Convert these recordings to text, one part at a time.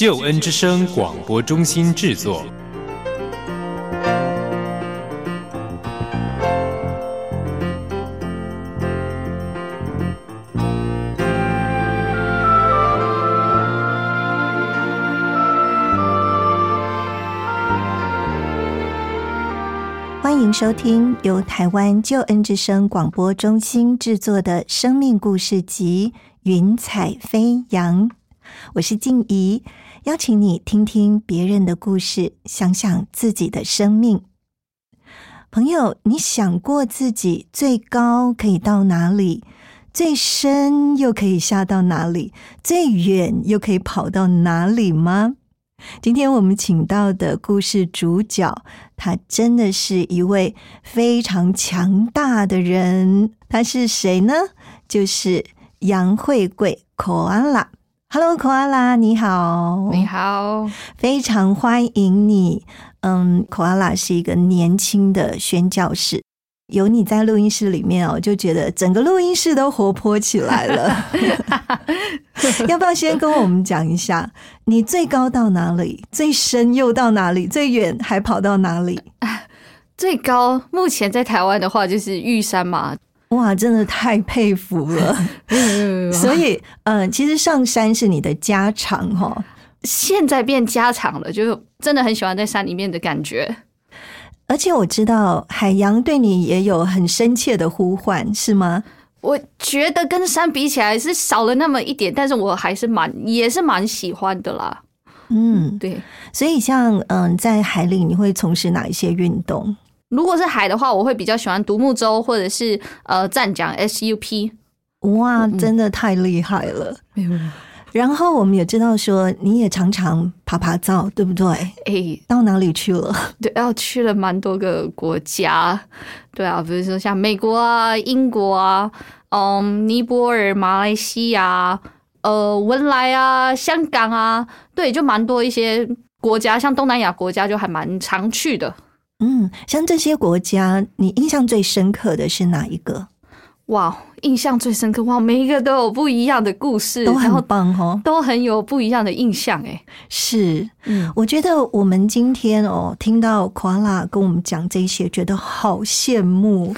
救恩之声广播中心制作。欢迎收听由台湾救恩之声广播中心制作的生命故事集《云彩飞扬》，我是静怡，邀请你听听别人的故事，想想自己的生命。朋友，你想过自己最高可以到哪里，最深又可以下到哪里，最远又可以跑到哪里吗？今天我们请到的故事主角，他真的是一位非常强大的人。他是谁呢？就是杨慧贵 Koala。Hello，Koala，你好，你好，非常欢迎你。嗯，Koala 是一个年轻的宣教士。有你在录音室里面哦，就觉得整个录音室都活泼起来了。要不要先跟我们讲一下，你最高到哪里？最深又到哪里？最远还跑到哪里？最高目前在台湾的话就是玉山嘛。哇，真的太佩服了。所以，嗯，其实上山是你的家常哈，现在变家常了，就真的很喜欢在山里面的感觉。而且我知道海洋对你也有很深切的呼唤，是吗？我觉得跟山比起来是少了那么一点，但是我还是蛮也是蛮喜欢的啦。嗯，对。所以像嗯，在海里你会从事哪一些运动？如果是海的话，我会比较喜欢独木舟或者是呃站桨 SUP。哇，真的太厉害了！然后我们也知道说，你也常常爬爬照，对不对？哎，到哪里去了？对，要去了蛮多个国家。对啊，比如说像美国啊、英国啊、嗯、尼泊尔、马来西亚、呃、文莱啊、香港啊，对，就蛮多一些国家，像东南亚国家就还蛮常去的。嗯，像这些国家，你印象最深刻的是哪一个？哇，印象最深刻哇！每一个都有不一样的故事，都很棒哦，都很有不一样的印象哎。是，嗯，我觉得我们今天哦，听到 Koala 跟我们讲这些，觉得好羡慕。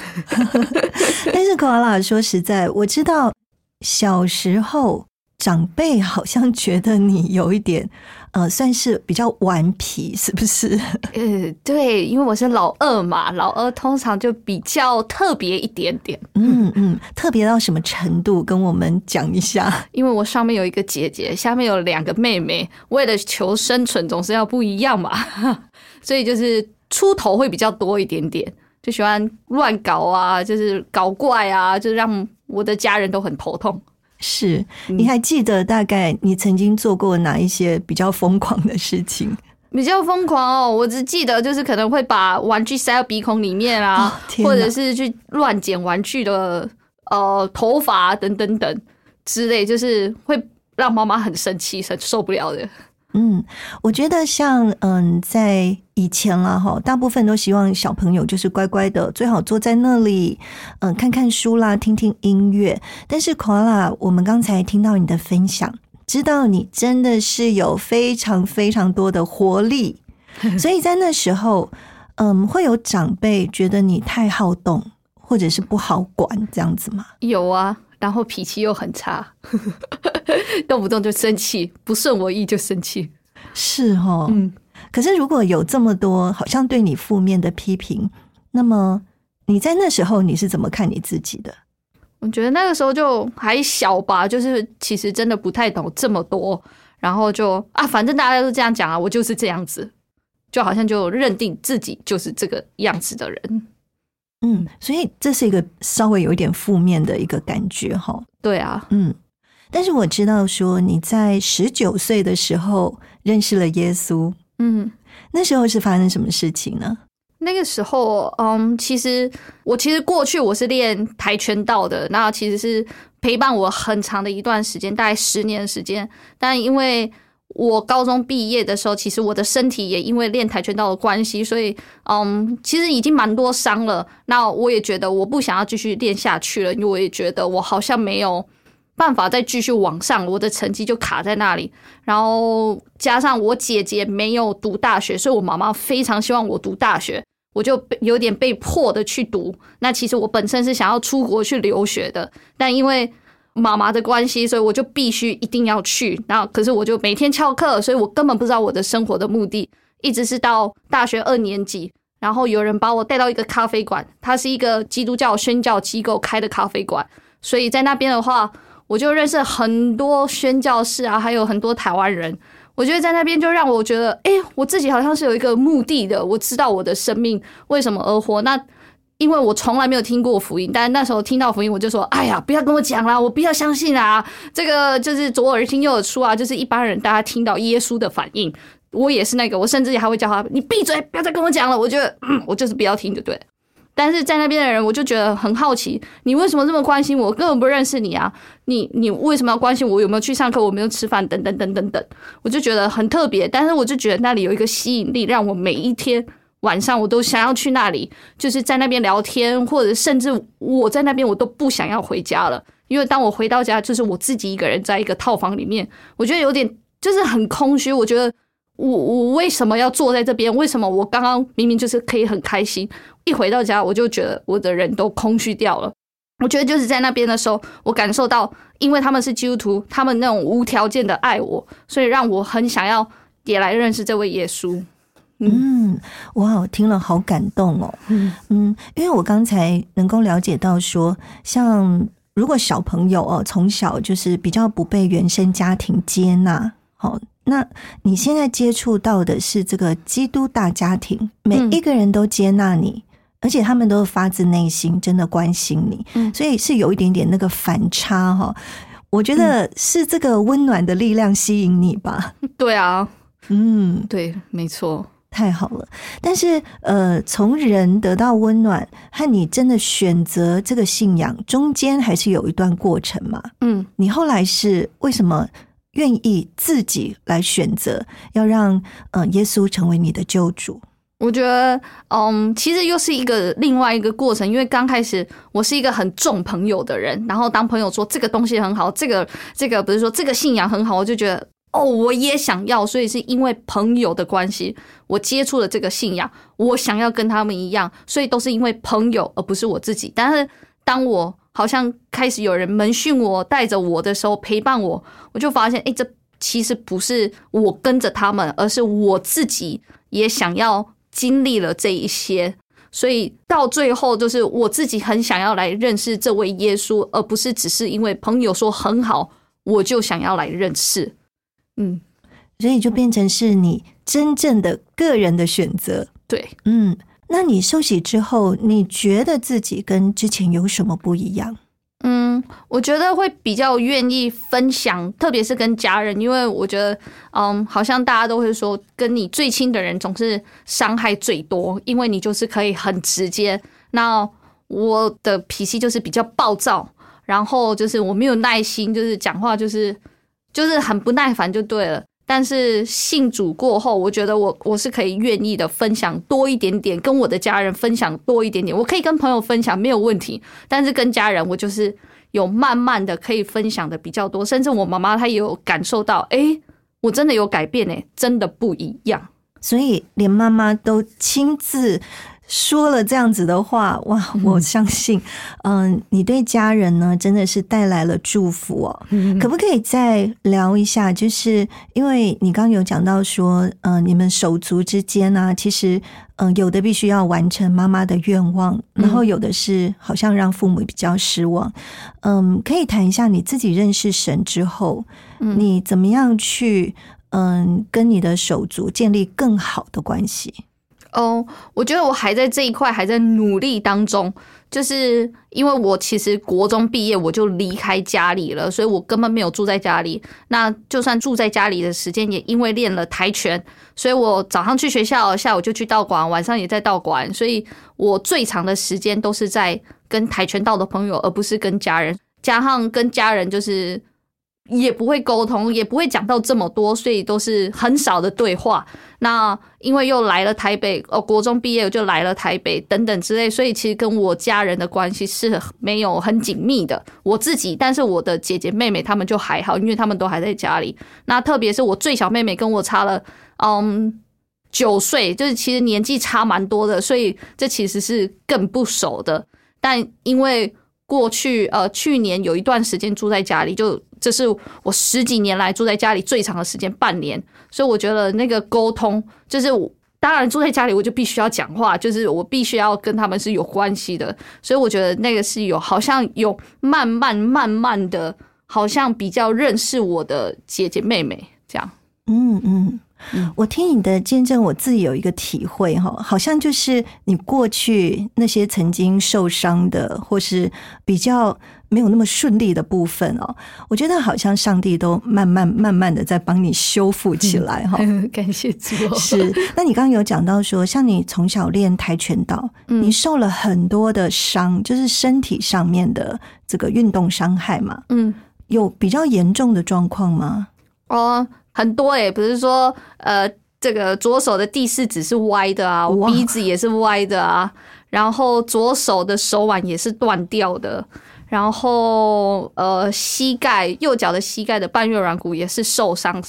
但是 Koala 说实在，我知道小时候长辈好像觉得你有一点。呃，算是比较顽皮，是不是？呃，对，因为我是老二嘛，老二通常就比较特别一点点。嗯嗯，特别到什么程度？跟我们讲一下。因为我上面有一个姐姐，下面有两个妹妹，为了求生存，总是要不一样嘛，所以就是出头会比较多一点点，就喜欢乱搞啊，就是搞怪啊，就让我的家人都很头痛。是，你还记得大概你曾经做过哪一些比较疯狂的事情？比较疯狂哦，我只记得就是可能会把玩具塞到鼻孔里面啊，或者是去乱剪玩具的呃头发等等等之类，就是会让妈妈很生气、很受不了的。嗯，我觉得像嗯，在以前啦哈，大部分都希望小朋友就是乖乖的，最好坐在那里，嗯，看看书啦，听听音乐。但是 Koala，我们刚才听到你的分享，知道你真的是有非常非常多的活力，所以在那时候，嗯，会有长辈觉得你太好动，或者是不好管这样子吗？有啊。然后脾气又很差，动不动就生气，不顺我意就生气，是哦。嗯，可是如果有这么多好像对你负面的批评，那么你在那时候你是怎么看你自己的？我觉得那个时候就还小吧，就是其实真的不太懂这么多，然后就啊，反正大家都这样讲啊，我就是这样子，就好像就认定自己就是这个样子的人。嗯，所以这是一个稍微有一点负面的一个感觉哈。对啊，嗯，但是我知道说你在十九岁的时候认识了耶稣，嗯，那时候是发生什么事情呢？那个时候，嗯，其实我其实过去我是练跆拳道的，那其实是陪伴我很长的一段时间，大概十年时间。但因为我高中毕业的时候，其实我的身体也因为练跆拳道的关系，所以嗯，其实已经蛮多伤了。那我也觉得我不想要继续练下去了，因为我也觉得我好像没有办法再继续往上，我的成绩就卡在那里。然后加上我姐姐没有读大学，所以我妈妈非常希望我读大学。我就有点被迫的去读，那其实我本身是想要出国去留学的，但因为妈妈的关系，所以我就必须一定要去。然后，可是我就每天翘课，所以我根本不知道我的生活的目的。一直是到大学二年级，然后有人把我带到一个咖啡馆，它是一个基督教宣教机构开的咖啡馆，所以在那边的话，我就认识很多宣教士啊，还有很多台湾人。我觉得在那边就让我觉得，哎，我自己好像是有一个目的的。我知道我的生命为什么而活。那因为我从来没有听过福音，但那时候听到福音，我就说，哎呀，不要跟我讲啦，我不要相信啊。这个就是左耳听右耳出啊，就是一般人大家听到耶稣的反应，我也是那个，我甚至还会叫他，你闭嘴，不要再跟我讲了。我觉得，我就是不要听就对。但是在那边的人，我就觉得很好奇，你为什么这么关心我？根本不认识你啊！你你为什么要关心我有没有去上课？我没有吃饭？等等等等等，我就觉得很特别。但是我就觉得那里有一个吸引力，让我每一天晚上我都想要去那里，就是在那边聊天，或者甚至我在那边我都不想要回家了，因为当我回到家，就是我自己一个人在一个套房里面，我觉得有点就是很空虚。我觉得。我我为什么要坐在这边？为什么我刚刚明明就是可以很开心，一回到家我就觉得我的人都空虚掉了。我觉得就是在那边的时候，我感受到，因为他们是基督徒，他们那种无条件的爱我，所以让我很想要也来认识这位耶稣。嗯，哇，我听了好感动哦。嗯嗯，因为我刚才能够了解到说，像如果小朋友哦，从小就是比较不被原生家庭接纳，好。那你现在接触到的是这个基督大家庭，每一个人都接纳你，而且他们都是发自内心真的关心你，所以是有一点点那个反差哈。我觉得是这个温暖的力量吸引你吧？对啊，嗯，对，没错，太好了。但是呃，从人得到温暖和你真的选择这个信仰中间，还是有一段过程嘛？嗯，你后来是为什么？愿意自己来选择，要让呃耶稣成为你的救主。我觉得，嗯，其实又是一个另外一个过程。因为刚开始我是一个很重朋友的人，然后当朋友说这个东西很好，这个这个不是说这个信仰很好，我就觉得哦，我也想要。所以是因为朋友的关系，我接触了这个信仰，我想要跟他们一样，所以都是因为朋友，而不是我自己。但是当我好像开始有人门训我，带着我的时候陪伴我，我就发现，哎，这其实不是我跟着他们，而是我自己也想要经历了这一些，所以到最后就是我自己很想要来认识这位耶稣，而不是只是因为朋友说很好，我就想要来认识。嗯，所以就变成是你真正的个人的选择。对，嗯。那你休息之后，你觉得自己跟之前有什么不一样？嗯，我觉得会比较愿意分享，特别是跟家人，因为我觉得，嗯，好像大家都会说，跟你最亲的人总是伤害最多，因为你就是可以很直接。那我的脾气就是比较暴躁，然后就是我没有耐心，就是讲话就是就是很不耐烦，就对了。但是信主过后，我觉得我我是可以愿意的分享多一点点，跟我的家人分享多一点点。我可以跟朋友分享没有问题，但是跟家人，我就是有慢慢的可以分享的比较多。甚至我妈妈她也有感受到，哎，我真的有改变哎，真的不一样。所以连妈妈都亲自。说了这样子的话，哇！我相信，嗯，你对家人呢，真的是带来了祝福哦。可不可以再聊一下？就是因为你刚刚有讲到说，嗯，你们手足之间呢，其实，嗯，有的必须要完成妈妈的愿望，然后有的是好像让父母比较失望。嗯，可以谈一下你自己认识神之后，你怎么样去，嗯，跟你的手足建立更好的关系？哦，我觉得我还在这一块还在努力当中，就是因为我其实国中毕业我就离开家里了，所以我根本没有住在家里。那就算住在家里的时间，也因为练了跆拳，所以我早上去学校，下午就去道馆，晚上也在道馆，所以我最长的时间都是在跟跆拳道的朋友，而不是跟家人。加上跟家人就是也不会沟通，也不会讲到这么多，所以都是很少的对话。那因为又来了台北，哦，国中毕业就来了台北，等等之类，所以其实跟我家人的关系是没有很紧密的。我自己，但是我的姐姐妹妹他们就还好，因为他们都还在家里。那特别是我最小妹妹跟我差了，嗯，九岁，就是其实年纪差蛮多的，所以这其实是更不熟的。但因为过去呃，去年有一段时间住在家里，就这是我十几年来住在家里最长的时间，半年。所以我觉得那个沟通，就是当然住在家里，我就必须要讲话，就是我必须要跟他们是有关系的。所以我觉得那个是有，好像有慢慢慢慢的，好像比较认识我的姐姐妹妹这样。嗯嗯。我听你的见证，我自己有一个体会哈，好像就是你过去那些曾经受伤的，或是比较没有那么顺利的部分哦，我觉得好像上帝都慢慢慢慢的在帮你修复起来哈。感谢主。是，那你刚刚有讲到说，像你从小练跆拳道，你受了很多的伤，就是身体上面的这个运动伤害嘛？嗯，有比较严重的状况吗？哦。很多诶，不是说呃，这个左手的第四指是歪的啊，鼻子也是歪的啊，然后左手的手腕也是断掉的，然后呃，膝盖右脚的膝盖的半月软骨也是受伤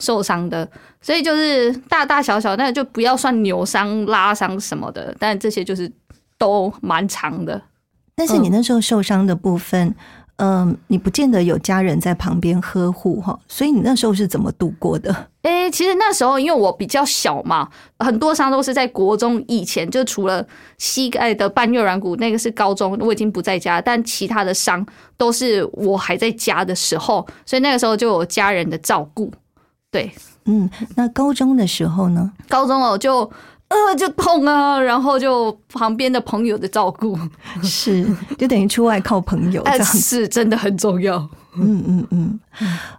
受伤的，所以就是大大小小，那就不要算扭伤、拉伤什么的，但这些就是都蛮长的。但是你那时候受伤的部分。嗯，你不见得有家人在旁边呵护哈，所以你那时候是怎么度过的？诶，其实那时候因为我比较小嘛，很多伤都是在国中以前，就除了膝盖的半月软骨那个是高中，我已经不在家，但其他的伤都是我还在家的时候，所以那个时候就有家人的照顾。对，嗯，那高中的时候呢？高中哦就。呃，就痛啊，然后就旁边的朋友的照顾，是就等于出外靠朋友，是真的很重要。嗯嗯嗯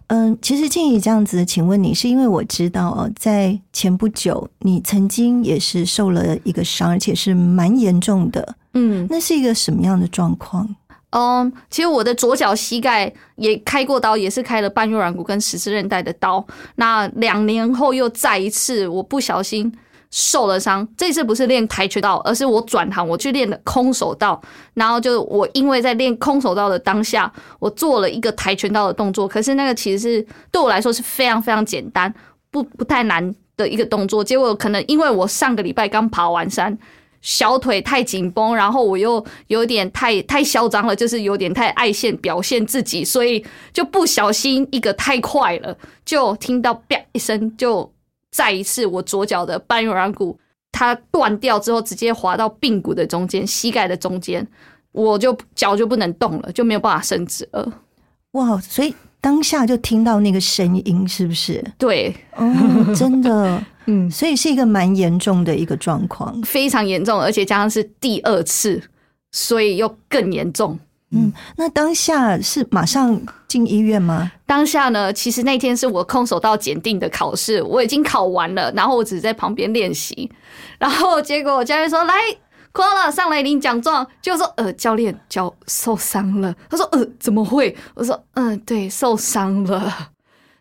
嗯，其实建议这样子，请问你是因为我知道哦，在前不久你曾经也是受了一个伤，而且是蛮严重的。嗯，那是一个什么样的状况？嗯，其实我的左脚膝盖也开过刀，也是开了半月软骨跟十字韧带的刀。那两年后又再一次，我不小心。受了伤，这次不是练跆拳道，而是我转行，我去练的空手道。然后就我因为在练空手道的当下，我做了一个跆拳道的动作。可是那个其实是对我来说是非常非常简单，不不太难的一个动作。结果可能因为我上个礼拜刚爬完山，小腿太紧绷，然后我又有点太太嚣张了，就是有点太爱现表现自己，所以就不小心一个太快了，就听到啪一声就。再一次，我左脚的半月软骨它断掉之后，直接滑到髌骨的中间，膝盖的中间，我就脚就不能动了，就没有办法伸直了。哇！所以当下就听到那个声音，是不是？对，哦，真的，嗯，所以是一个蛮严重的一个状况，非常严重，而且加上是第二次，所以又更严重。嗯，那当下是马上进医院吗？当下呢，其实那天是我空手道检定的考试，我已经考完了，然后我只是在旁边练习，然后结果我教练说：“来，哭了，上来领奖状。”就说：“呃，教练脚受伤了。”他说：“呃，怎么会？”我说：“嗯，对，受伤了。”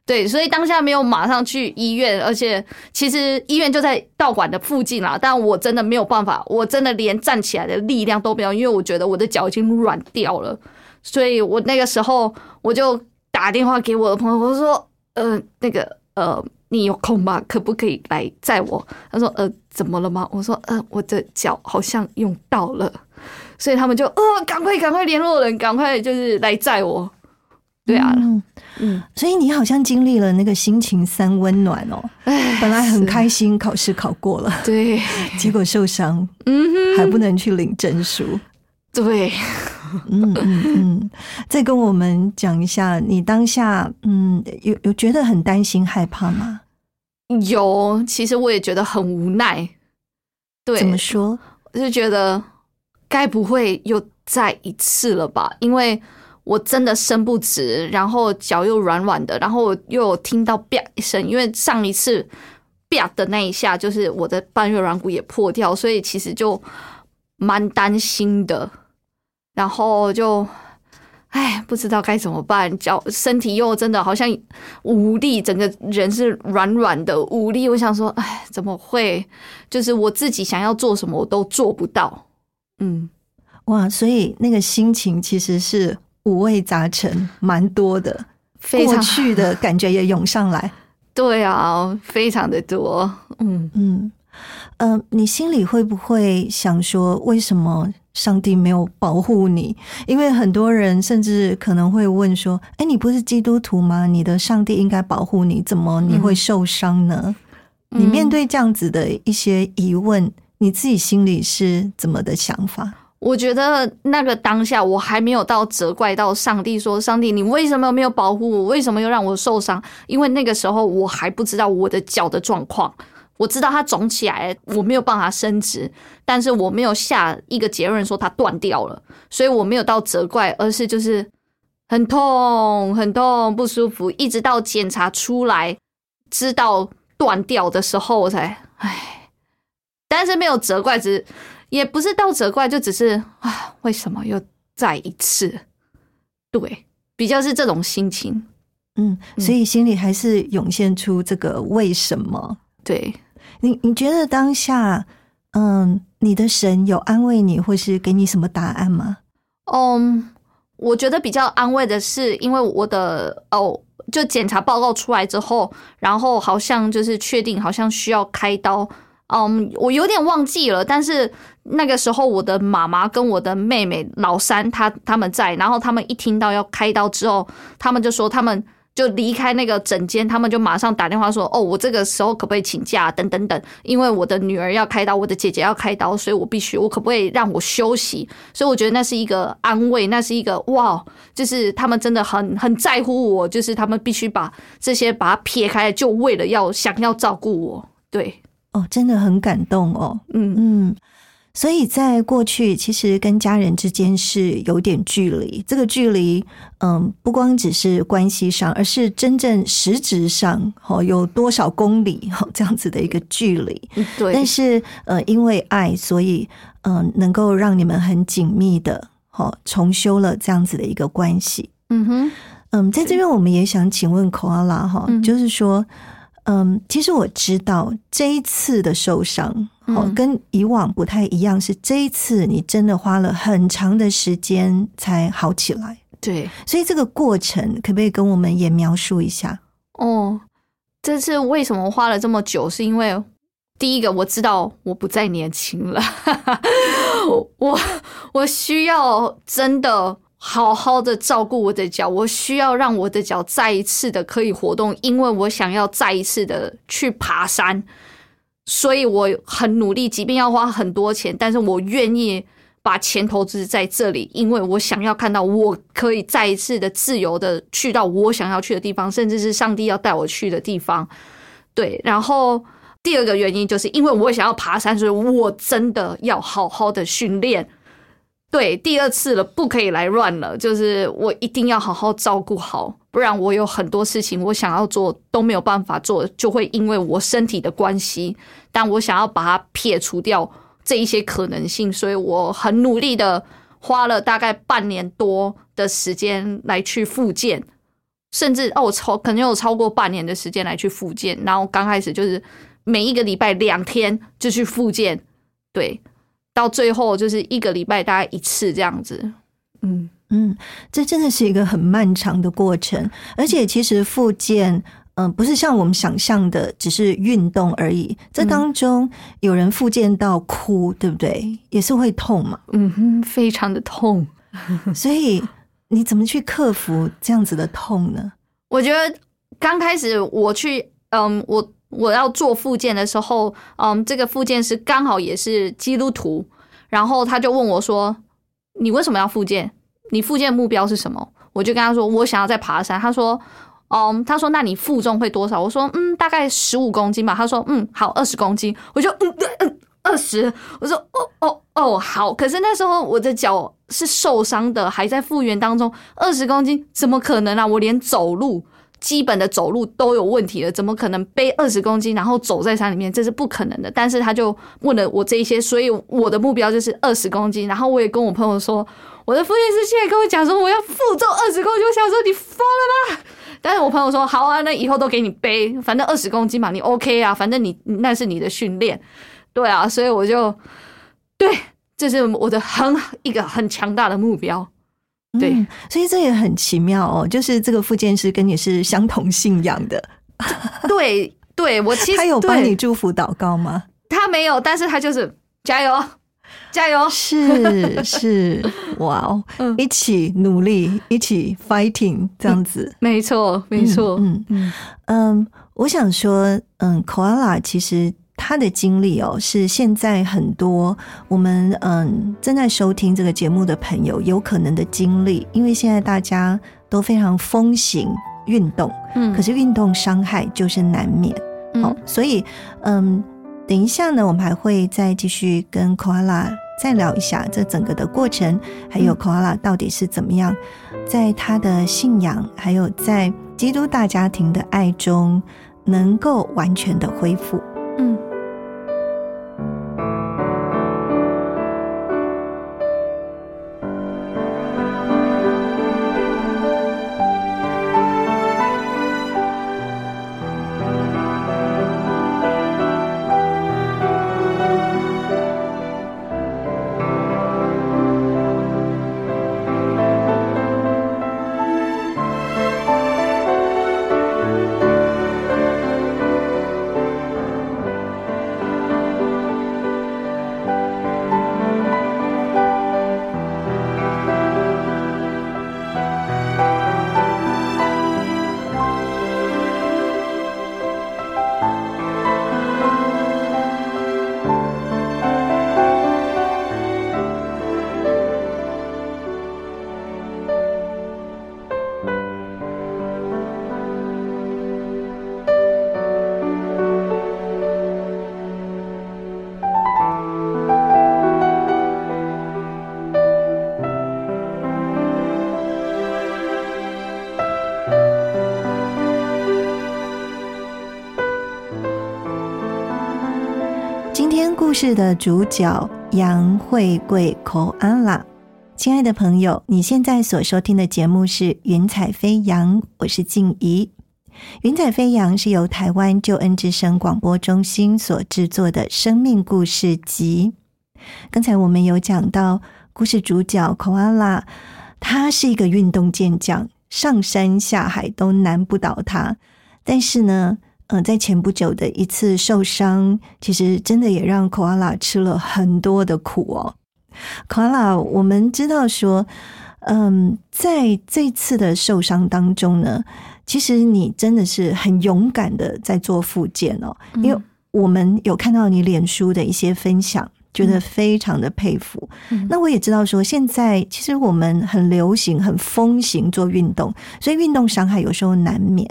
对，所以当下没有马上去医院，而且其实医院就在道馆的附近啦。但我真的没有办法，我真的连站起来的力量都没有，因为我觉得我的脚已经软掉了。所以我那个时候我就打电话给我的朋友，我说：“呃，那个呃，你有空吗？可不可以来载我？”他说：“呃，怎么了吗？”我说：“呃，我的脚好像用到了。”所以他们就呃，赶快赶快联络人，赶快就是来载我。对啊，嗯，所以你好像经历了那个心情三温暖哦。本来很开心，考试考过了，对，结果受伤，嗯，还不能去领证书，对，嗯嗯嗯。再跟我们讲一下，你当下，嗯，有有觉得很担心、害怕吗？有，其实我也觉得很无奈。对，怎么说？我就觉得该不会又再一次了吧？因为我真的伸不直，然后脚又软软的，然后我又听到“啪”一声，因为上一次“啪”的那一下，就是我的半月软骨也破掉，所以其实就蛮担心的。然后就，哎，不知道该怎么办，脚身体又真的好像无力，整个人是软软的无力。我想说，哎，怎么会？就是我自己想要做什么，我都做不到。嗯，哇，所以那个心情其实是五味杂陈，蛮多的，过非常去的感觉也涌上来。对啊，非常的多。嗯，嗯，呃，你心里会不会想说，为什么上帝没有保护你？因为很多人甚至可能会问说：“哎，你不是基督徒吗？你的上帝应该保护你，怎么你会受伤呢？”你面对这样子的一些疑问，你自己心里是怎么的想法？我觉得那个当下，我还没有到责怪到上帝说：“上帝，你为什么没有保护我？为什么又让我受伤？”因为那个时候我还不知道我的脚的状况，我知道它肿起来，我没有办法伸直，但是我没有下一个结论说它断掉了，所以我没有到责怪，而是就是很痛、很痛、不舒服，一直到检查出来知道断掉的时候，我才唉，但是没有责怪，只是。也不是到责怪，就只是啊，为什么又再一次？对，比较是这种心情。嗯，所以心里还是涌现出这个为什么？对你，你觉得当下，嗯，你的神有安慰你，或是给你什么答案吗？嗯，我觉得比较安慰的是，因为我的哦，就检查报告出来之后，然后好像就是确定，好像需要开刀。嗯，我有点忘记了，但是那个时候我的妈妈跟我的妹妹老三，他他们在，然后他们一听到要开刀之后，他们就说他们就离开那个诊间，他们就马上打电话说，哦，我这个时候可不可以请假？等等等，因为我的女儿要开刀，我的姐姐要开刀，所以我必须，我可不可以让我休息？所以我觉得那是一个安慰，那是一个哇，就是他们真的很很在乎我，就是他们必须把这些把它撇开，就为了要想要照顾我，对。哦，真的很感动哦。嗯嗯，所以在过去，其实跟家人之间是有点距离。这个距离，嗯，不光只是关系上，而是真正实质上，哦，有多少公里，哈，这样子的一个距离。对，但是，呃，因为爱，所以，嗯，能够让你们很紧密的，哦，重修了这样子的一个关系。嗯哼，嗯，在这边我们也想请问 Koala 哈，就是说。嗯，其实我知道这一次的受伤，哦，跟以往不太一样，是这一次你真的花了很长的时间才好起来。对，所以这个过程可不可以跟我们也描述一下？哦，这次为什么花了这么久？是因为第一个我知道我不再年轻了，我我需要真的。好好的照顾我的脚，我需要让我的脚再一次的可以活动，因为我想要再一次的去爬山，所以我很努力，即便要花很多钱，但是我愿意把钱投资在这里，因为我想要看到我可以再一次的自由的去到我想要去的地方，甚至是上帝要带我去的地方。对，然后第二个原因就是因为我想要爬山，所以我真的要好好的训练。对，第二次了，不可以来乱了。就是我一定要好好照顾好，不然我有很多事情我想要做都没有办法做，就会因为我身体的关系。但我想要把它撇除掉这一些可能性，所以我很努力的花了大概半年多的时间来去复健，甚至哦，我超可能有超过半年的时间来去复健。然后刚开始就是每一个礼拜两天就去复健，对。到最后就是一个礼拜大概一次这样子，嗯嗯，这真的是一个很漫长的过程，而且其实复健，嗯，不是像我们想象的只是运动而已，这当中有人复健到哭，对不对？也是会痛嘛，嗯哼，非常的痛，所以你怎么去克服这样子的痛呢？我觉得刚开始我去，嗯，我。我要做复健的时候，嗯，这个复健师刚好也是基督徒，然后他就问我说：“你为什么要复健？你复健目标是什么？”我就跟他说：“我想要再爬山。”他说：“嗯，他说那你负重会多少？”我说：“嗯，大概十五公斤吧。”他说：“嗯，好，二十公斤。”我就嗯嗯二十。我说哦哦哦，好。可是那时候我的脚是受伤的，还在复原当中，二十公斤怎么可能啊？我连走路。基本的走路都有问题了，怎么可能背二十公斤然后走在山里面？这是不可能的。但是他就问了我这一些，所以我的目标就是二十公斤。然后我也跟我朋友说，我的副业师现在跟我讲说我要负重二十公斤，我想说你疯了吗？但是我朋友说好啊，那以后都给你背，反正二十公斤嘛，你 OK 啊，反正你那是你的训练，对啊，所以我就对，这是我的很一个很强大的目标。对，所以这也很奇妙哦，就是这个复健师跟你是相同信仰的。对，对我其实他有帮你祝福祷告吗？他没有，但是他就是加油，加油，是是，哇哦，一起努力，一起 fighting 这样子，没错，没错，嗯嗯嗯，我想说，嗯，Koala 其实。他的经历哦，是现在很多我们嗯正在收听这个节目的朋友有可能的经历，因为现在大家都非常风行运动，嗯，可是运动伤害就是难免，哦，所以嗯，等一下呢，我们还会再继续跟 Koala 再聊一下这整个的过程，还有 Koala 到底是怎么样在他的信仰，还有在基督大家庭的爱中，能够完全的恢复，事的主角杨慧贵口安啦，亲爱的朋友，你现在所收听的节目是《云彩飞扬》，我是静怡。《云彩飞扬》是由台湾救恩之声广播中心所制作的生命故事集。刚才我们有讲到，故事主角口安啦，他是一个运动健将，上山下海都难不倒他。但是呢？嗯，在前不久的一次受伤，其实真的也让 Koala 吃了很多的苦哦。Koala，我们知道说，嗯，在这次的受伤当中呢，其实你真的是很勇敢的在做复健哦。因为我们有看到你脸书的一些分享，觉得非常的佩服。那我也知道说，现在其实我们很流行、很风行做运动，所以运动伤害有时候难免。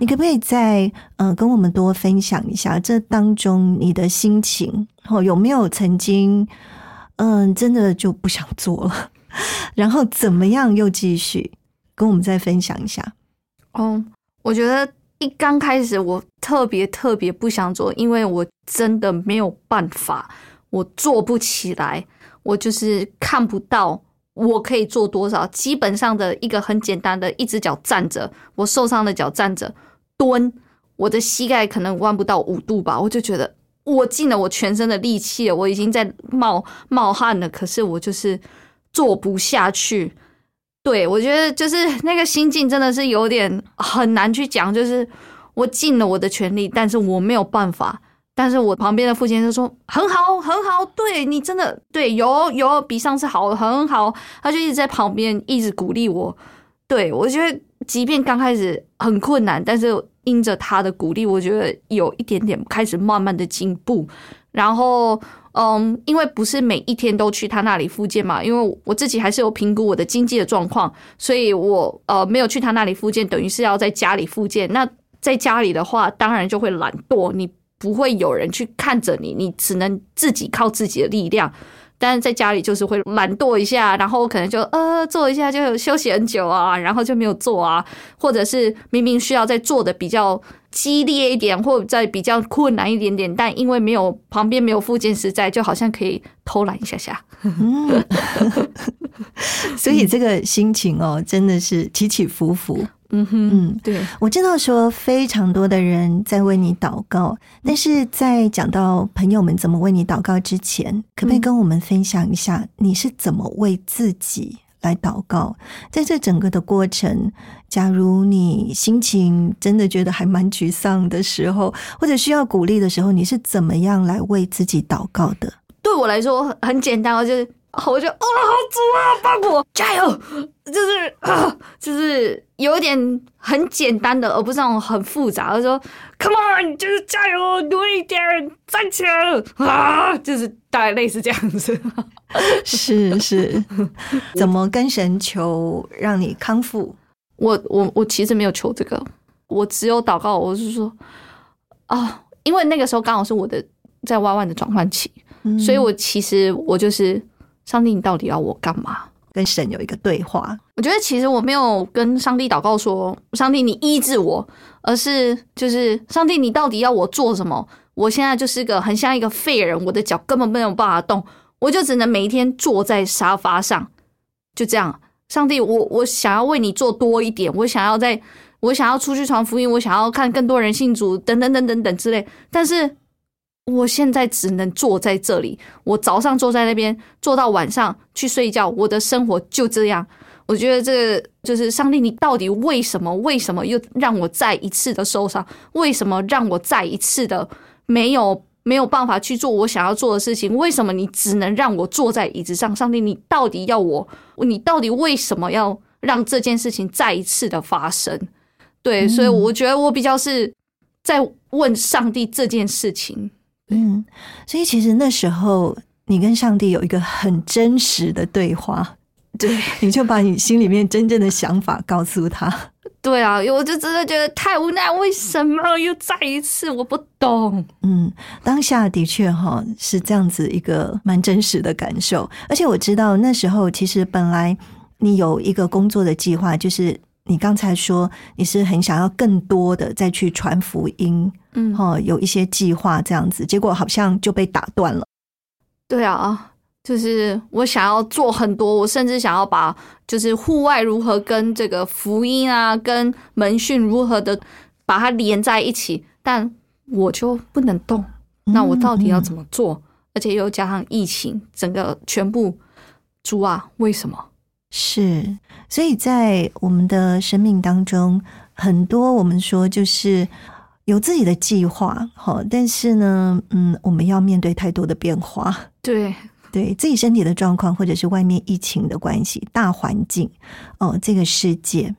你可不可以再嗯跟我们多分享一下这当中你的心情？哦，有没有曾经嗯真的就不想做了，然后怎么样又继续跟我们再分享一下？哦，我觉得一刚开始我特别特别不想做，因为我真的没有办法，我做不起来，我就是看不到。我可以做多少？基本上的一个很简单的，一只脚站着，我受伤的脚站着蹲，我的膝盖可能弯不到五度吧。我就觉得我尽了我全身的力气了，我已经在冒冒汗了，可是我就是做不下去。对我觉得就是那个心境真的是有点很难去讲，就是我尽了我的全力，但是我没有办法。但是我旁边的父亲就说很好很好，对你真的对有有比上次好很好，他就一直在旁边一直鼓励我。对我觉得，即便刚开始很困难，但是因着他的鼓励，我觉得有一点点开始慢慢的进步。然后，嗯，因为不是每一天都去他那里复健嘛，因为我自己还是有评估我的经济的状况，所以我呃没有去他那里复健，等于是要在家里复健。那在家里的话，当然就会懒惰，你。不会有人去看着你，你只能自己靠自己的力量。但是在家里就是会懒惰一下，然后可能就呃坐一下就休息很久啊，然后就没有做啊，或者是明明需要在做的比较激烈一点，或者在比较困难一点点，但因为没有旁边没有附件师在，就好像可以偷懒一下下。嗯，所以这个心情哦，真的是起起伏伏。嗯哼，嗯，对，我知道说非常多的人在为你祷告，但是在讲到朋友们怎么为你祷告之前，可不可以跟我们分享一下你是怎么为自己来祷告？在这整个的过程，假如你心情真的觉得还蛮沮丧的时候，或者需要鼓励的时候，你是怎么样来为自己祷告的？对我来说很简单，哦就是我就哦，好主啊，帮我加油，就是啊，就是有点很简单的，而不是那种很复杂。我说，Come on，就是加油，努力一点，站起来啊，就是大概类似这样子。是是，怎么跟神求让你康复？我我我其实没有求这个，我只有祷告。我是说啊，因为那个时候刚好是我的在弯弯的转换期，嗯所以我其实我就是上帝，你到底要我干嘛？跟神有一个对话。我觉得其实我没有跟上帝祷告说，上帝你医治我，而是就是上帝你到底要我做什么？我现在就是个很像一个废人，我的脚根本没有办法动，我就只能每一天坐在沙发上，就这样。上帝，我我想要为你做多一点，我想要在，我想要出去传福音，我想要看更多人信主，等等等等等之类。但是我现在只能坐在这里，我早上坐在那边，坐到晚上去睡觉，我的生活就这样。我觉得这就是上帝，你到底为什么？为什么又让我再一次的受伤？为什么让我再一次的没有没有办法去做我想要做的事情？为什么你只能让我坐在椅子上？上帝，你到底要我？你到底为什么要让这件事情再一次的发生？对，所以我觉得我比较是在问上帝这件事情。嗯，所以其实那时候你跟上帝有一个很真实的对话，对，你就把你心里面真正的想法告诉他。对啊，我就真的觉得太无奈，为什么又再一次？我不懂。嗯，当下的确哈是这样子一个蛮真实的感受，而且我知道那时候其实本来你有一个工作的计划，就是你刚才说你是很想要更多的再去传福音，嗯，哈，有一些计划这样子，结果好像就被打断了。对啊，就是我想要做很多，我甚至想要把就是户外如何跟这个福音啊，跟门训如何的把它连在一起，但我就不能动。那我到底要怎么做？而且又加上疫情，整个全部猪啊，为什么？是，所以在我们的生命当中，很多我们说就是有自己的计划，好，但是呢，嗯，我们要面对太多的变化，对，对自己身体的状况，或者是外面疫情的关系、大环境，哦，这个世界，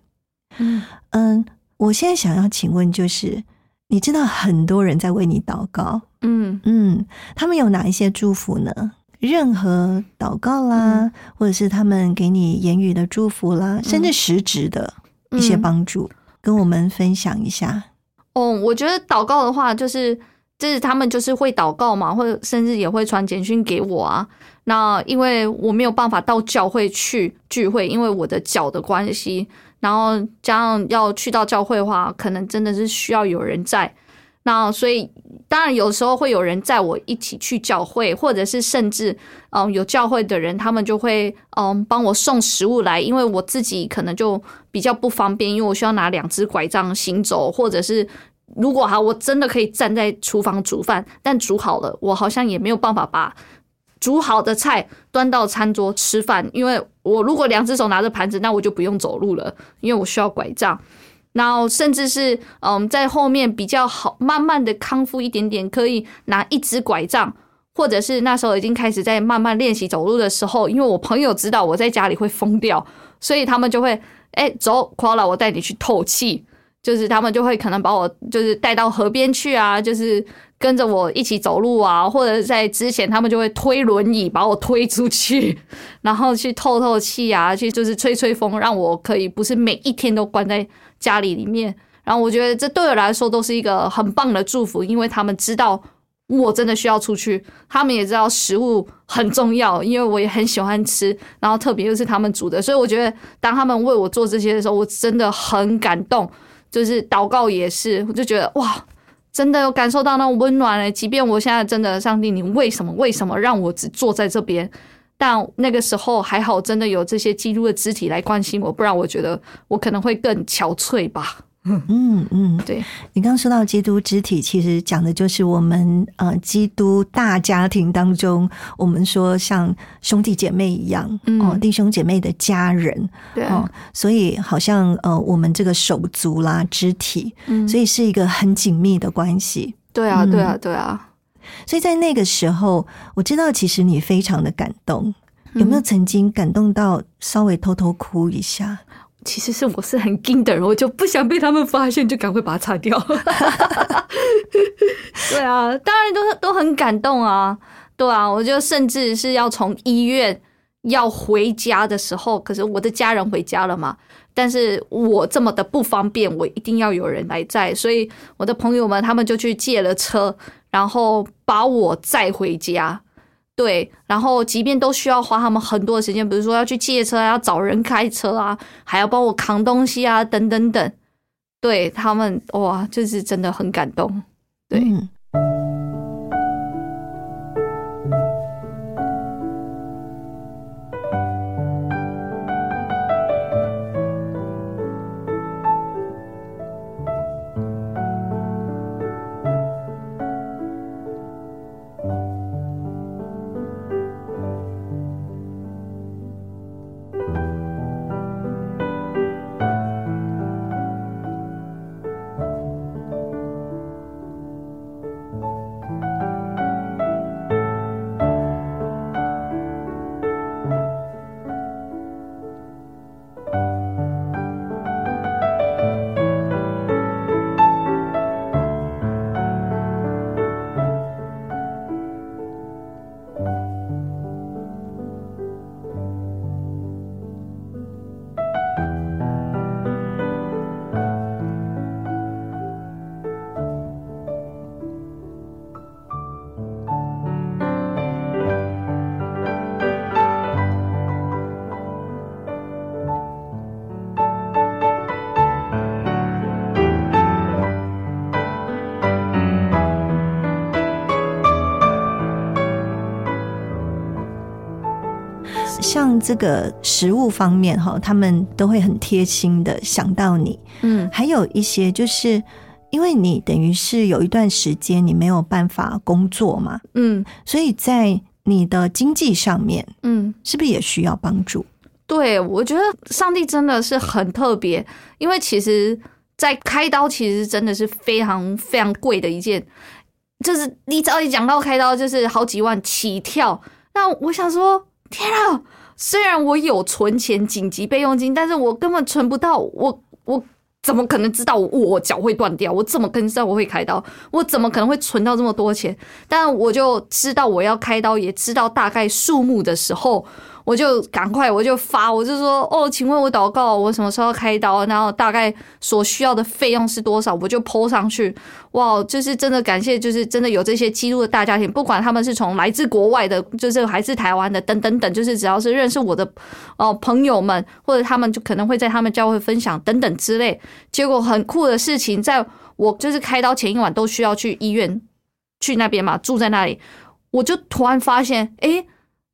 嗯。嗯，我现在想要请问，就是你知道很多人在为你祷告，嗯。嗯，他们有哪一些祝福呢？任何祷告啦，嗯或者是他们给你言语的祝福啦，甚至实质的一些嗯帮助，跟我们分享一下。哦，我觉得祷告的话，就是就是他们就是会祷告嘛，或者甚至也会传简讯给我啊。那因为我没有办法到教会去聚会，因为我的脚的关系，然后加上要去到教会的话，可能真的是需要有人在。那所以当然有时候会有人载我一起去教会，或者是甚至嗯有教会的人，他们就会嗯帮我送食物来，因为我自己可能就比较不方便，因为我需要拿两只拐杖行走，或者是如果哈我真的可以站在厨房煮饭，但煮好了，我好像也没有办法把煮好的菜端到餐桌吃饭，因为我如果两只手拿着盘子，那我就不用走路了，因为我需要拐杖。然后甚至是嗯，在后面比较好，慢慢的康复一点点，可以拿一只拐杖，或者是那时候已经开始在慢慢练习走路的时候，因为我朋友知道我在家里会疯掉，所以他们就会哎、走 k o a l a 我带你去透气，就是他们就会可能把我就是带到河边去啊，就是跟着我一起走路啊，或者在之前他们就会推轮椅把我推出去，然后去透透气啊，去就是吹吹风，让我可以不是每一天都关在家里里面。然后我觉得这对我来说都是一个很棒的祝福，因为他们知道我真的需要出去，他们也知道食物很重要，因为我也很喜欢吃，然后特别又是他们煮的，所以我觉得当他们为我做这些的时候，我真的很感动。就是祷告也是，我就觉得哇，真的有感受到那种温暖嘞。即便我现在真的，上帝，你为什么为什么让我只坐在这边？但那个时候还好，真的有这些基督的肢体来关心我，不然我觉得我可能会更憔悴吧。嗯嗯，对你刚刚说到基督肢体，其实讲的就是我们呃基督大家庭当中，我们说像兄弟姐妹一样，嗯哦，弟兄姐妹的家人，对哦，所以好像呃我们这个手足啦肢体，嗯所以是一个很紧密的关系。对啊，嗯对啊，对啊。所以在那个时候，我知道其实你非常的感动，有嗯没有曾经感动到稍微偷偷哭一下？其实是我是很硬的人，我就不想被他们发现，就赶快把它擦掉。对啊，当然都都很感动啊，对啊，我就甚至是要从医院要回家的时候，可是我的家人回家了嘛，但是我这么的不方便，我一定要有人来载，所以我的朋友们他们就去借了车，然后把我载回家。对，然后即便都需要花他们很多的时间，比如说要去借车啊，要找人开车啊，还要帮我扛东西啊，等等等。对他们，哇，就是真的很感动。对，这个食物方面哈，他们都会很贴心的想到你。嗯还有一些就是因为你等于是有一段时间你没有办法工作嘛，嗯所以在你的经济上面嗯，是不是也需要帮助？对，我觉得上帝真的是很特别，因为其实，在开刀其实真的是非常非常贵的一件，就是你只要一讲到开刀，就是好几万起跳。那我想说，天啊！虽然我有存钱紧急备用金，但是我根本存不到。我我怎么可能知道我脚会断掉？我怎么可能知道我会开刀？我怎么可能会存到这么多钱？但我就知道我要开刀，也知道大概数目的时候，我就赶快我就发，我就说哦，请问我祷告，我什么时候开刀？然后大概所需要的费用是多少？我就抛上去。哇，就是真的感谢，就是真的有这些基督的大家庭，不管他们是从来自国外的，就是还是台湾的，等等等，就是只要是认识我的哦、朋友们，或者他们就可能会在他们教会分享等等之类。结果很酷的事情，在我就是开刀前一晚都需要去医院去那边嘛，住在那里，我就突然发现，诶，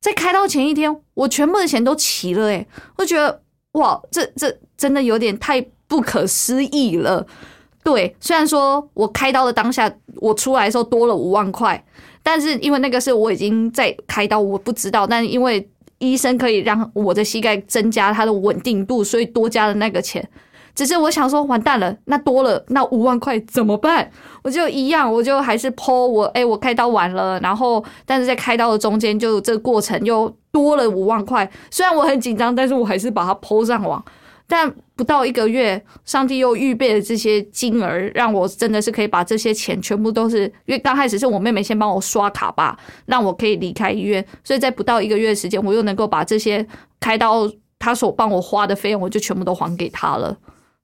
在开刀前一天，我全部的钱都齐了、诶，我觉得哇，这这真的有点太不可思议了。对，虽然说我开刀的当下，我出来的时候多了五万块，但是因为那个是我已经在开刀，我不知道，但因为医生可以让我的膝盖增加它的稳定度，所以多加了那个钱。只是我想说，完蛋了，那多了那五万块怎么办？我就一样，我就还是剖我，哎、我开刀完了，然后但是在开刀的中间，就这个过程又多了五万块。虽然我很紧张，但是我还是把它剖上网。但不到一个月，上帝又预备了这些金额，让我真的是可以把这些钱全部都是，因为刚开始是我妹妹先帮我刷卡吧，让我可以离开医院，所以在不到一个月时间，我又能够把这些开刀他所帮我花的费用，我就全部都还给他了。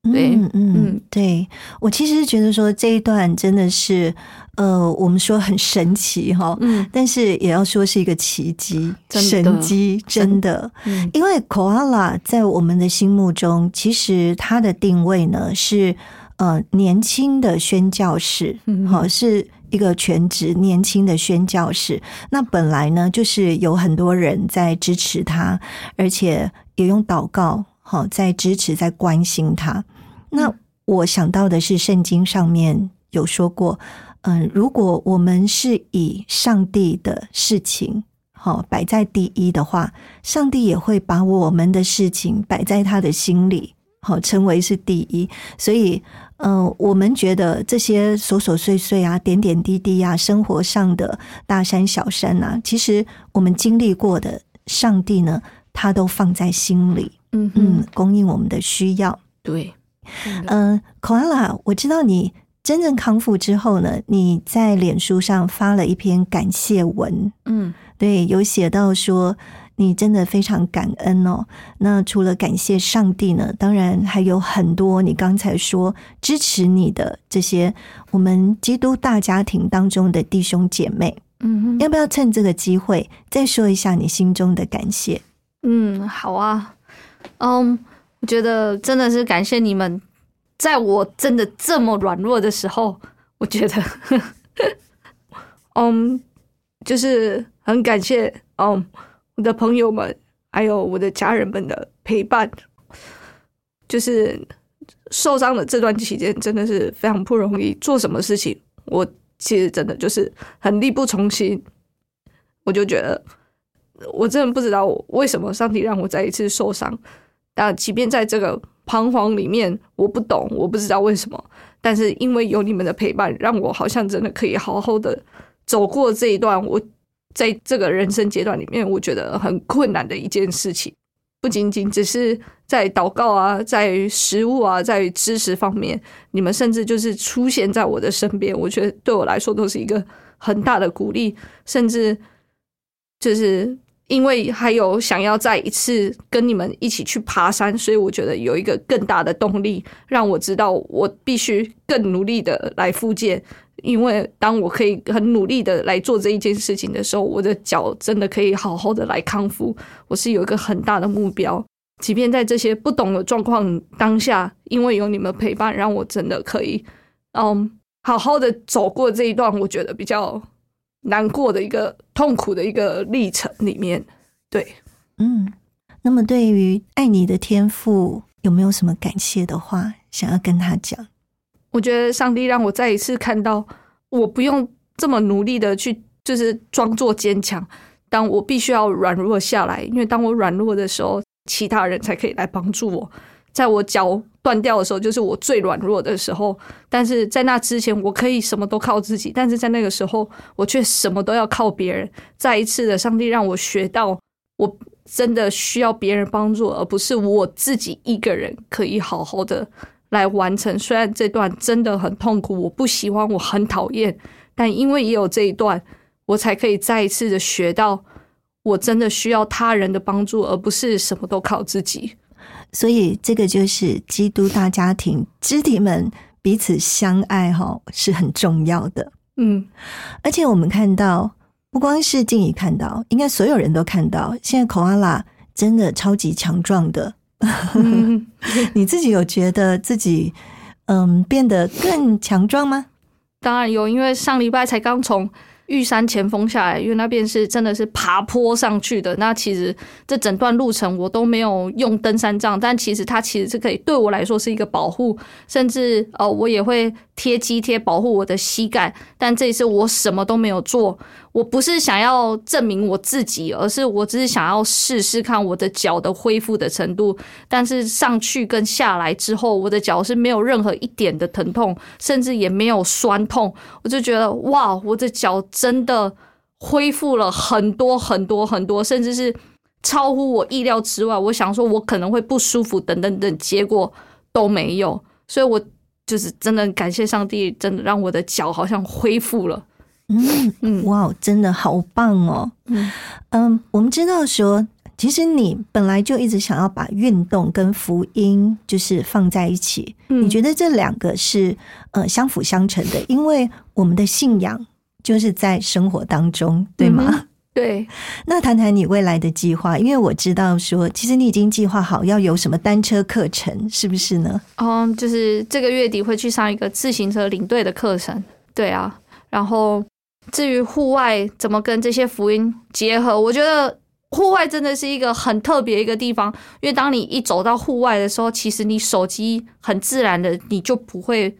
对嗯嗯嗯，对我其实觉得说这一段真的是，呃，我们说很神奇哈，嗯但是也要说是一个奇迹、神迹，真的。嗯因为 koala 在我们的心目中，其实它的定位呢是呃年轻的宣教士，嗯好、是一个全职年轻的宣教士。那本来呢，就是有很多人在支持他，而且也用祷告好、在支持、在关心他。那我想到的是，圣经上面有说过，嗯，如果我们是以上帝的事情好、摆在第一的话，上帝也会把我们的事情摆在他的心里，好、成为是第一。所以，嗯、我们觉得这些琐琐碎碎啊、点点滴滴啊，生活上的大山小山啊，其实我们经历过的，上帝呢，他都放在心里，嗯嗯。嗯，，供应我们的需要。对，嗯 k o a l a 我知道你真正康复之后呢，你在脸书上发了一篇感谢文，嗯。对，有写到说你真的非常感恩哦。那除了感谢上帝呢，当然还有很多你刚才说支持你的这些我们基督大家庭当中的弟兄姐妹，嗯哼。要不要趁这个机会再说一下你心中的感谢？嗯，好啊，嗯，我觉得真的是感谢你们，在我真的这么软弱的时候，我觉得，嗯，就是很感谢，嗯，我的朋友们还有我的家人们的陪伴，就是受伤的这段期间真的是非常不容易，做什么事情我其实真的就是很力不从心，我就觉得。我真的不知道为什么上帝让我再一次受伤。但即便在这个彷徨里面，我不懂，我不知道为什么。但是因为有你们的陪伴，让我好像真的可以好好的走过这一段我在这个人生阶段里面，我觉得很困难的一件事情。不仅仅只是在祷告啊，在食物啊，在知识方面，你们甚至就是出现在我的身边，我觉得对我来说都是一个很大的鼓励，甚至就是因为还有想要再一次跟你们一起去爬山，所以我觉得有一个更大的动力，让我知道我必须更努力的来复健。因为当我可以很努力的来做这一件事情的时候，我的脚真的可以好好的来康复。我是有一个很大的目标，即便在这些不懂的状况当下，因为有你们陪伴，让我真的可以，嗯，好好的走过这一段，我觉得比较难过的一个痛苦的一个历程里面。对，嗯，那么对于爱你的天赋，有没有什么感谢的话想要跟他讲？我觉得上帝让我再一次看到，我不用这么努力的去，就是装作坚强。当我必须要软弱下来，因为当我软弱的时候，其他人才可以来帮助我。在我脚断掉的时候，就是我最软弱的时候。但是在那之前，我可以什么都靠自己，但是在那个时候，我却什么都要靠别人。再一次的，上帝让我学到，我真的需要别人帮助，而不是我自己一个人可以好好的来完成。虽然这段真的很痛苦，我不喜欢，我很讨厌，但因为也有这一段，我才可以再一次的学到，我真的需要他人的帮助，而不是什么都靠自己。所以这个就是基督大家庭肢体们彼此相爱哈，是很重要的。嗯而且我们看到，不光是静怡看到，应该所有人都看到，现在口阿拉真的超级强壮的。嗯，你自己有觉得自己嗯变得更强壮吗？当然有，因为上礼拜才刚从玉山前锋下来，因为那边是真的是爬坡上去的。那其实这整段路程我都没有用登山杖，但其实它其实是可以对我来说是一个保护，甚至呃我也会贴肌贴保护我的膝盖。但这一次我什么都没有做，我不是想要证明我自己，而是我只是想要试试看我的脚的恢复的程度。但是上去跟下来之后，我的脚是没有任何一点的疼痛，甚至也没有酸痛。我就觉得哇，我的脚真的恢复了很多很多很多，甚至是超乎我意料之外。我想说我可能会不舒服等等等，结果都没有。所以我就是真的感谢上帝，真的让我的脚好像恢复了。嗯嗯哇，真的好棒哦！嗯嗯，我们知道说，其实你本来就一直想要把运动跟福音就是放在一起，嗯你觉得这两个是呃相辅相成的，因为我们的信仰就是在生活当中，对吗？嗯对，那谈谈你未来的计划，因为我知道说，其实你已经计划好要有什么单车课程，是不是呢？嗯，就是这个月底会去上一个自行车领队的课程，对啊。然后至于户外怎么跟这些福音结合，我觉得户外真的是一个很特别一个地方，因为当你一走到户外的时候，其实你手机很自然的你就不会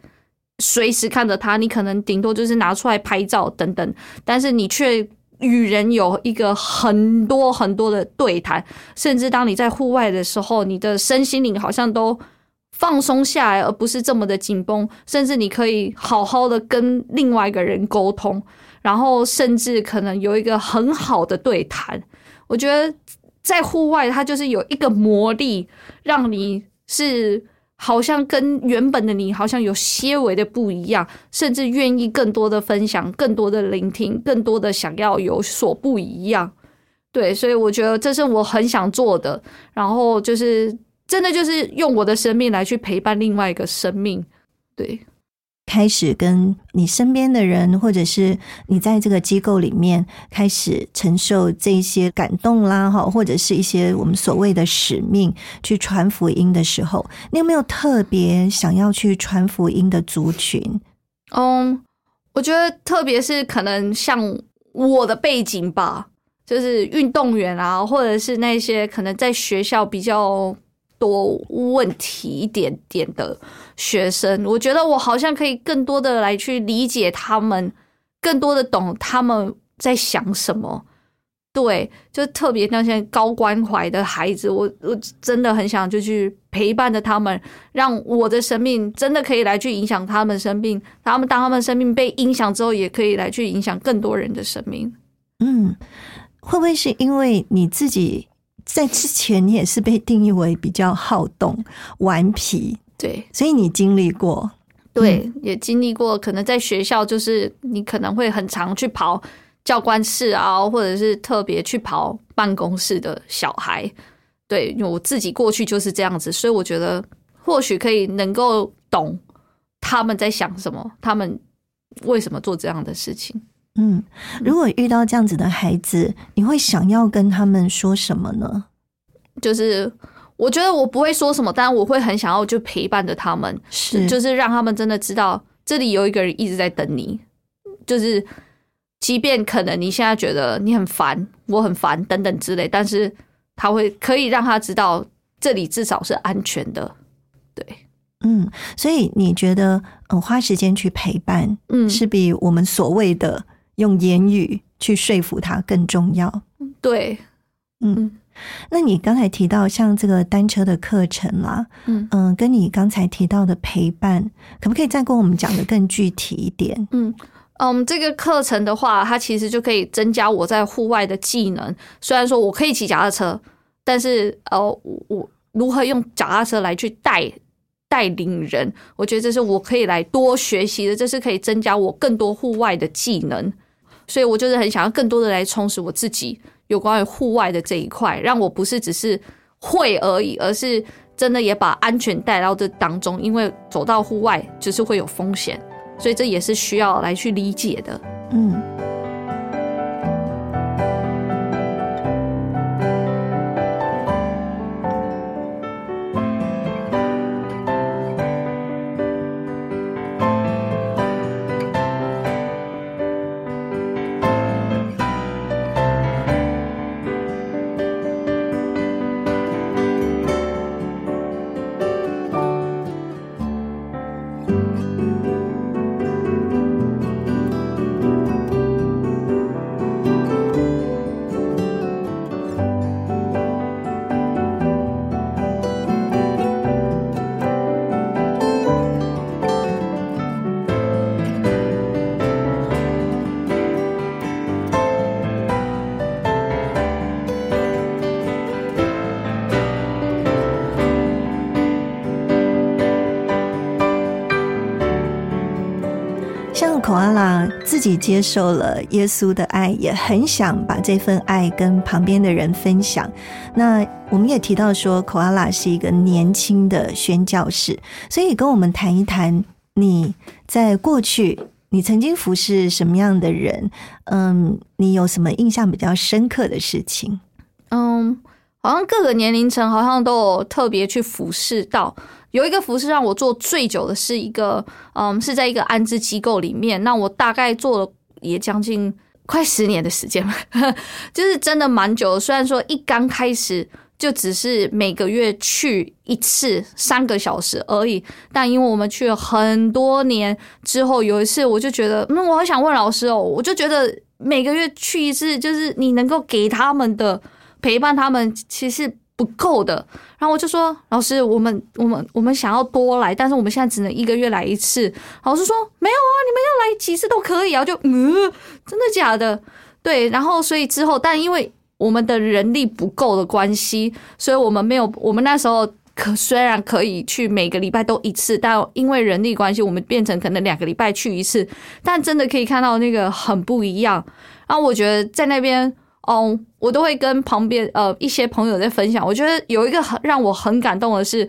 随时看着它，你可能顶多就是拿出来拍照等等，但是你却与人有一个很多很多的对谈，甚至当你在户外的时候，你的身心灵好像都放松下来，而不是这么的紧绷，甚至你可以好好的跟另外一个人沟通，然后甚至可能有一个很好的对谈。我觉得在户外，它就是有一个魔力，让你是好像跟原本的你好像有些微的不一样，甚至愿意更多的分享、更多的聆听、更多的想要有所不一样。对，所以我觉得这是我很想做的。然后就是真的就是用我的生命来去陪伴另外一个生命。对，开始跟你身边的人，或者是你在这个机构里面开始承受这些感动啦，哈，或者是一些我们所谓的使命，去传福音的时候，你有没有特别想要去传福音的族群？嗯，我觉得特别是可能像我的背景吧，就是运动员啊，或者是那些可能在学校比较多问题一点点的学生，我觉得我好像可以更多的来去理解他们，更多的懂他们在想什么。对，就特别那些高关怀的孩子，我我真的很想就去陪伴着他们，让我的生命真的可以来去影响他们生命，他们当他们生命被影响之后，也可以来去影响更多人的生命。嗯，会不会是因为你自己在之前你也是被定义为比较好动、顽皮，对所以你经历过？对，也经历过，可能在学校就是你可能会很常去跑教官室啊，或者是特别去跑办公室的小孩。对，因为我自己过去就是这样子，所以我觉得或许可以能够懂他们在想什么，他们为什么做这样的事情。嗯，如果遇到这样子的孩子，你会想要跟他们说什么呢？就是我觉得我不会说什么，但我会很想要就陪伴着他们，是。就是让他们真的知道这里有一个人一直在等你，就是即便可能你现在觉得你很烦，我很烦等等之类，但是他会可以让他知道这里至少是安全的。对，嗯，所以你觉得，嗯，花时间去陪伴，嗯，是比我们所谓的用言语去说服他更重要。对，嗯，那你刚才提到像这个单车的课程啦，嗯嗯，跟你刚才提到的陪伴，可不可以再跟我们讲的更具体一点？嗯。嗯，这个课程的话，它其实就可以增加我在户外的技能。虽然说我可以骑脚踏车，但是呃，我我如何用脚踏车来去带带领人，我觉得这是我可以来多学习的，这是可以增加我更多户外的技能。所以我就是很想要更多的来充实我自己有关于户外的这一块，让我不是只是会而已，而是真的也把安全带到这当中。因为走到户外就是会有风险，所以这也是需要来去理解的。嗯。己接受了耶稣的爱，也很想把这份爱跟旁边的人分享。那我们也提到说，口阿拉是一个年轻的宣教士，所以跟我们谈一谈你在过去你曾经服侍什么样的人？嗯，你有什么印象比较深刻的事情？嗯，好像各个年龄层好像都有特别去服侍到。有一个服饰让我做最久的是一个，嗯，是在一个安置机构里面。那我大概做了也将近快十年的时间了，就是真的蛮久的。虽然说一刚开始就只是每个月去一次三个小时而已，但因为我们去了很多年之后，有一次我就觉得，嗯，我好想问老师哦，我就觉得每个月去一次，就是你能够给他们的陪伴，他们其实。不够的，然后我就说老师，我们我们我们想要多来，但是我们现在只能一个月来一次。老师说没有啊，你们要来几次都可以啊。就嗯，真的假的？对，然后所以之后，但因为我们的人力不够的关系，所以我们没有。我们那时候可虽然可以去每个礼拜都一次，但因为人力关系，我们变成可能两个礼拜去一次。但真的可以看到那个很不一样。然后我觉得在那边。哦，我都会跟旁边呃一些朋友在分享。我觉得有一个很让我很感动的是，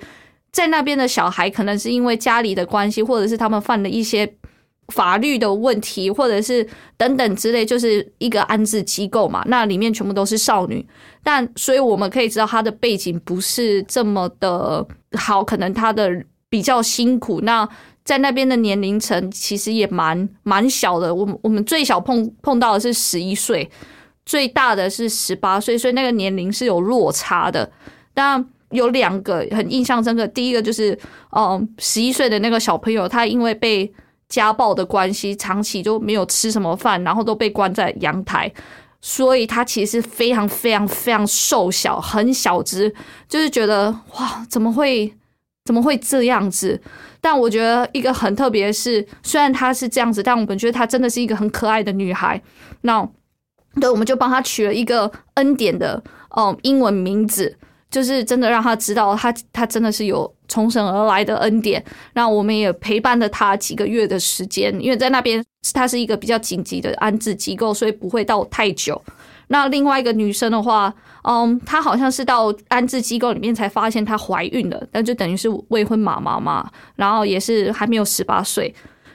在那边的小孩可能是因为家里的关系，或者是他们犯了一些法律的问题，或者是等等之类，就是一个安置机构嘛。那里面全部都是少女，但所以我们可以知道她的背景不是这么的好，可能她的比较辛苦。那在那边的年龄层其实也蛮蛮小的。我我们最小碰碰到的是十一岁。最大的是十八岁，所以那个年龄是有落差的。但有两个很印象深刻，第一个就是，嗯，十一岁的那个小朋友，他因为被家暴的关系，长期就没有吃什么饭，然后都被关在阳台，所以他其实非常非常非常瘦小，很小只，就是觉得哇，怎么会怎么会这样子？但我觉得一个很特别的是，虽然她是这样子，但我们觉得她真的是一个很可爱的女孩。那对，我们就帮他取了一个恩典的哦英文名字，就是真的让他知道他他真的是有从神而来的恩典。那我们也陪伴了他几个月的时间，因为在那边他是一个比较紧急的安置机构，所以不会到太久。那另外一个女生的话，嗯，她好像是到安置机构里面才发现她怀孕了，那就等于是未婚妈妈嘛，然后也是还没有十八岁，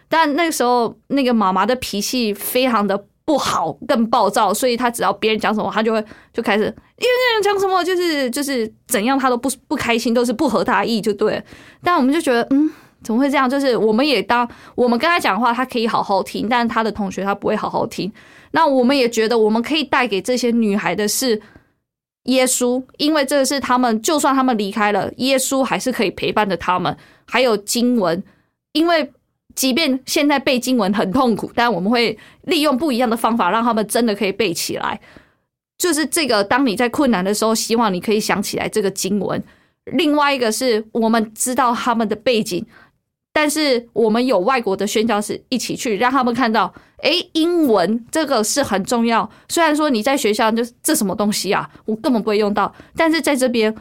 但那个时候那个妈妈的脾气非常的。不好，更暴躁，所以他只要别人讲什么，他就会就开始，因为讲什么就是就是怎样，他都不不开心，都是不合他意，就对。但我们就觉得，嗯，怎么会这样？就是我们也当我们跟他讲话，他可以好好听，但他的同学他不会好好听。那我们也觉得，我们可以带给这些女孩的是耶稣，因为这是他们，就算他们离开了，耶稣还是可以陪伴着他们。还有经文，因为。即便现在背经文很痛苦，但我们会利用不一样的方法，让他们真的可以背起来。就是这个，当你在困难的时候，希望你可以想起来这个经文。另外一个是我们知道他们的背景，但是我们有外国的宣教士一起去，让他们看到，哎，英文这个是很重要。虽然说你在学校就这什么东西啊，我根本不会用到，但是在这边。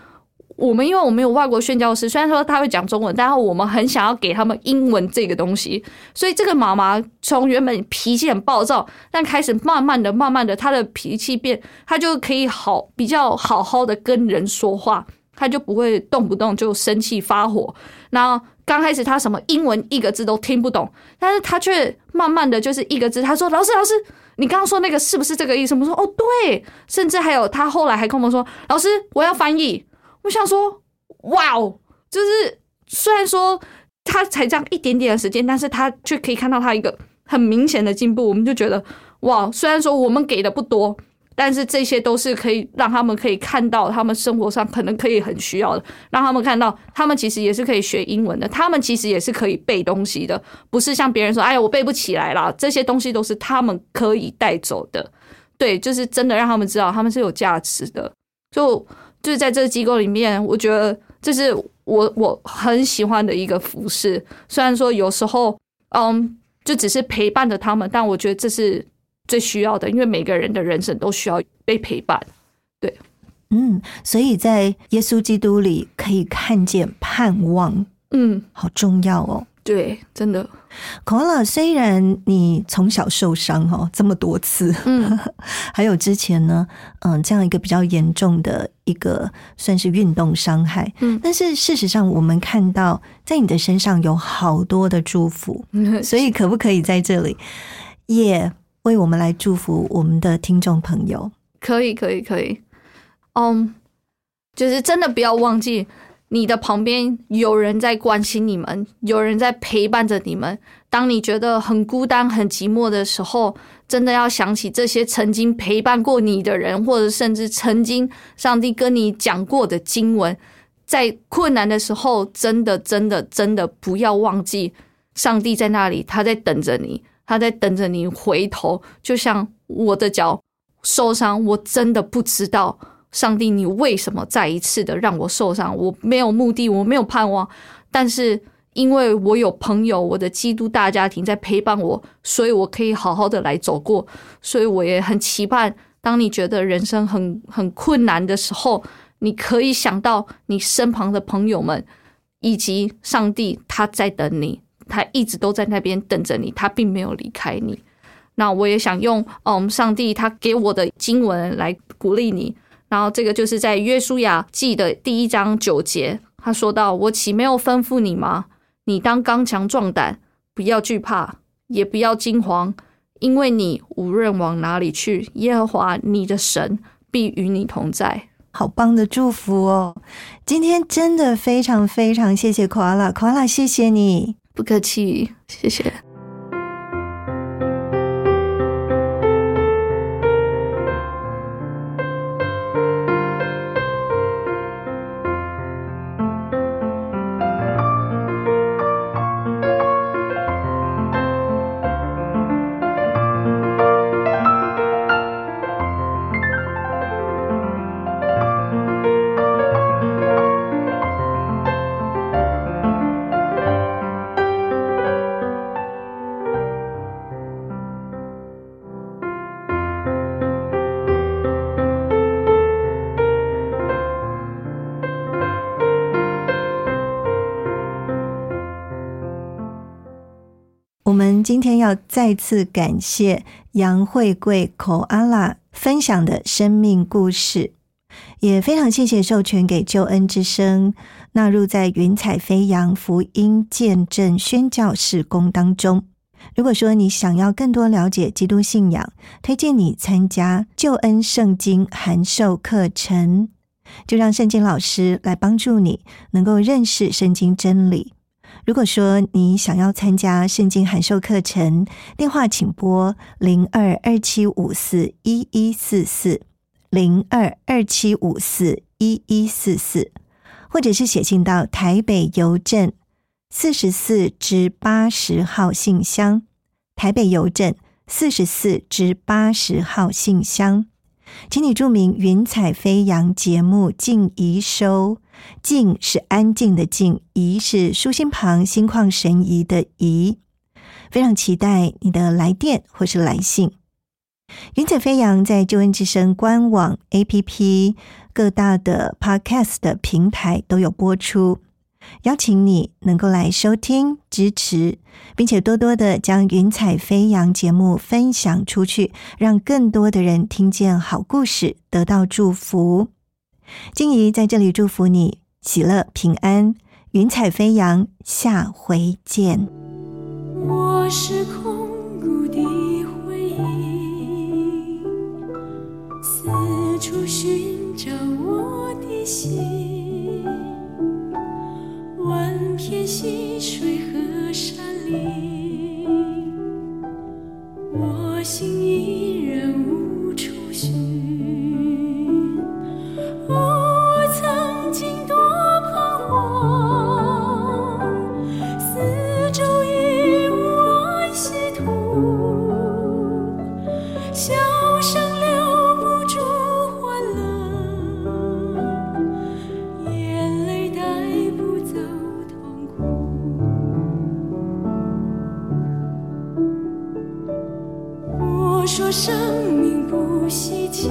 我们因为我们有外国宣教师，虽然说他会讲中文，但是我们很想要给他们英文这个东西，所以这个妈妈从原本脾气很暴躁，但开始慢慢的、慢慢的，她的脾气变，她就可以好比较好好的跟人说话，她就不会动不动就生气发火。然后刚开始她什么英文一个字都听不懂，但是她却慢慢的就是一个字，她说：“老师，老师，你刚刚说那个是不是这个意思？”我说：“哦，对。”甚至还有她后来还跟我们说：“老师，我要翻译。”我想说，哇哦，就是虽然说他才这样一点点的时间，但是他却可以看到他一个很明显的进步。我们就觉得，哇，虽然说我们给的不多，但是这些都是可以让他们可以看到，他们生活上可能可以很需要的，让他们看到，他们其实也是可以学英文的，他们其实也是可以背东西的，不是像别人说，哎呀，我背不起来啦，这些东西都是他们可以带走的。对，就是真的让他们知道，他们是有价值的。就。就是在这个机构里面，我觉得这是我我很喜欢的一个服饰。虽然说有时候，嗯，就只是陪伴着他们，但我觉得这是最需要的，因为每个人的人生都需要被陪伴。对，嗯，所以在耶稣基督里可以看见盼望，嗯，好重要哦。对，真的，孔老，虽然你从小受伤哦这么多次，嗯，还有之前呢，嗯，这样一个比较严重的一个算是运动伤害，嗯但是事实上我们看到在你的身上有好多的祝福，所以可不可以在这里也为我们来祝福我们的听众朋友？可以，可以，可以。嗯，就是真的不要忘记，你的旁边有人在关心你们，有人在陪伴着你们。当你觉得很孤单、很寂寞的时候，真的要想起这些曾经陪伴过你的人，或者甚至曾经上帝跟你讲过的经文。在困难的时候，真的、真的、真的不要忘记，上帝在那里，他在等着你，他在等着你回头。就像我的脚受伤，我真的不知道上帝你为什么再一次的让我受伤，我没有目的，我没有盼望，但是因为我有朋友，我的基督大家庭在陪伴我，所以我可以好好的来走过，所以我也很期盼，当你觉得人生很很困难的时候，你可以想到你身旁的朋友们，以及上帝他在等你，他一直都在那边等着你，他并没有离开你。那我也想用嗯上帝他给我的经文来鼓励你。然后这个就是在约书亚记的第一章九节，他说到：“我岂没有吩咐你吗？你当刚强壮胆，不要惧怕，也不要惊慌，因为你无论往哪里去，耶和华你的神必与你同在。好棒的祝福哦！今天真的非常非常谢谢 Koala，Koala，谢谢你。”不客气，谢谢。再次感谢杨慧贵口阿拉分享的生命故事，也非常谢谢授权给救恩之声纳入在云彩飞扬福音见证宣教事工当中。如果说你想要更多了解基督信仰，推荐你参加救恩圣经函授课程，就让圣经老师来帮助你能够认识圣经真理。如果说你想要参加圣经函授课程，电话请拨零二二七五四一一四四零二二七五四一一四四，或者是写信到台北邮政四十四至八十号信箱，台北邮政四十四至八十号信箱，请你注明“云彩飞扬”节目静怡收。静是安静的静，怡是舒心旁心旷神怡的怡。非常期待你的来电或是来信。云彩飞扬在救恩之声官网、APP、各大的 Podcast 的平台都有播出，邀请你能够来收听、支持，并且多多的将云彩飞扬节目分享出去，让更多的人听见好故事，得到祝福。静怡在这里祝福你喜乐平安，云彩飞扬，下回见。我是空谷的回忆，四处寻找我的心，万片溪水和山林，我心依然无处寻。我曾经多彷徨，四周已无安息土，笑声留不住欢乐，眼泪带不走痛苦。我说生命不稀奇。